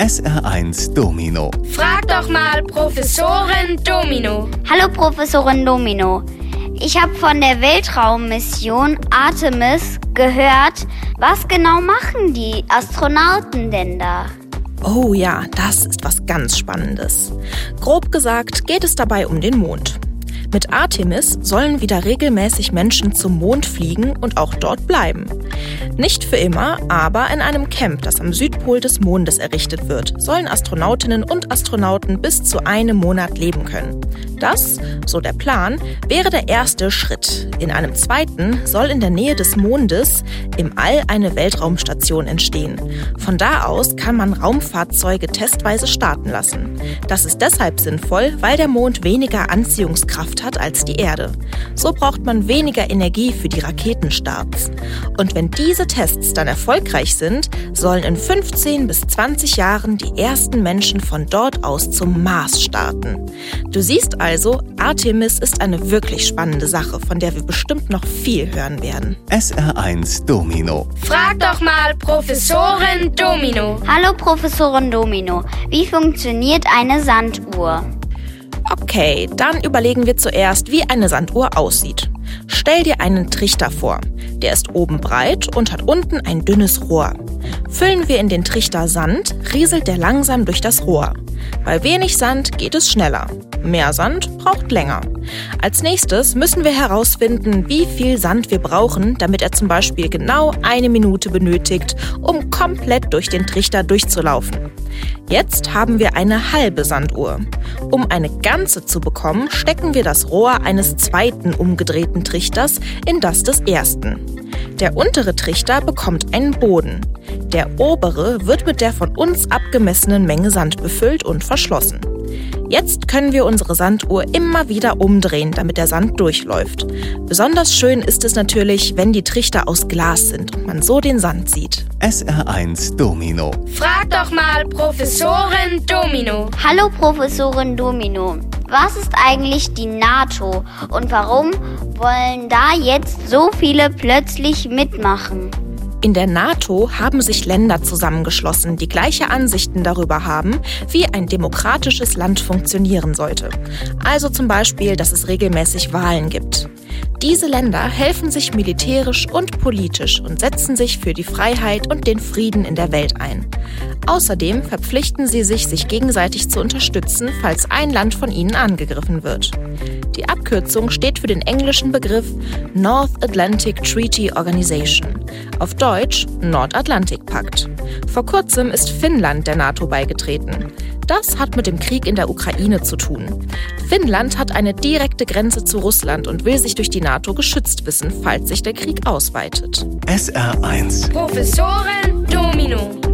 SR1 Domino. Frag doch mal Professorin Domino. Hallo Professorin Domino. Ich habe von der Weltraummission Artemis gehört. Was genau machen die Astronauten denn da? Oh ja, das ist was ganz Spannendes. Grob gesagt geht es dabei um den Mond. Mit Artemis sollen wieder regelmäßig Menschen zum Mond fliegen und auch dort bleiben. Nicht für immer, aber in einem Camp, das am Südpol des Mondes errichtet wird, sollen Astronautinnen und Astronauten bis zu einem Monat leben können. Das, so der Plan, wäre der erste Schritt. In einem zweiten soll in der Nähe des Mondes im All eine Weltraumstation entstehen. Von da aus kann man Raumfahrzeuge testweise starten lassen. Das ist deshalb sinnvoll, weil der Mond weniger Anziehungskraft hat als die Erde. So braucht man weniger Energie für die Raketenstarts. Und wenn diese Tests dann erfolgreich sind, sollen in 15 bis 20 Jahren die ersten Menschen von dort aus zum Mars starten. Du siehst also, Artemis ist eine wirklich spannende Sache, von der wir bestimmt noch viel hören werden. SR1 Domino. Frag doch mal Professorin Domino. Hallo Professorin Domino. Wie funktioniert eine Sanduhr? Okay, dann überlegen wir zuerst, wie eine Sanduhr aussieht. Stell dir einen Trichter vor. Der ist oben breit und hat unten ein dünnes Rohr. Füllen wir in den Trichter Sand, rieselt der langsam durch das Rohr. Bei wenig Sand geht es schneller. Mehr Sand braucht länger. Als nächstes müssen wir herausfinden, wie viel Sand wir brauchen, damit er zum Beispiel genau eine Minute benötigt, um komplett durch den Trichter durchzulaufen. Jetzt haben wir eine halbe Sanduhr. Um eine ganze zu bekommen, stecken wir das Rohr eines zweiten umgedrehten Trichters in das des ersten. Der untere Trichter bekommt einen Boden. Der obere wird mit der von uns abgemessenen Menge Sand befüllt und verschlossen. Jetzt können wir unsere Sanduhr immer wieder umdrehen, damit der Sand durchläuft. Besonders schön ist es natürlich, wenn die Trichter aus Glas sind und man so den Sand sieht. SR1 Domino. Frag doch mal Professorin Domino. Hallo Professorin Domino. Was ist eigentlich die NATO und warum wollen da jetzt so viele plötzlich mitmachen? In der NATO haben sich Länder zusammengeschlossen, die gleiche Ansichten darüber haben, wie ein demokratisches Land funktionieren sollte. Also zum Beispiel, dass es regelmäßig Wahlen gibt. Diese Länder helfen sich militärisch und politisch und setzen sich für die Freiheit und den Frieden in der Welt ein. Außerdem verpflichten sie sich, sich gegenseitig zu unterstützen, falls ein Land von ihnen angegriffen wird. Die Abkürzung steht für den englischen Begriff North Atlantic Treaty Organization, auf Deutsch Nordatlantikpakt. Vor kurzem ist Finnland der NATO beigetreten. Das hat mit dem Krieg in der Ukraine zu tun. Finnland hat eine direkte Grenze zu Russland und will sich durch die NATO geschützt wissen, falls sich der Krieg ausweitet. SR1 Professorin Domino.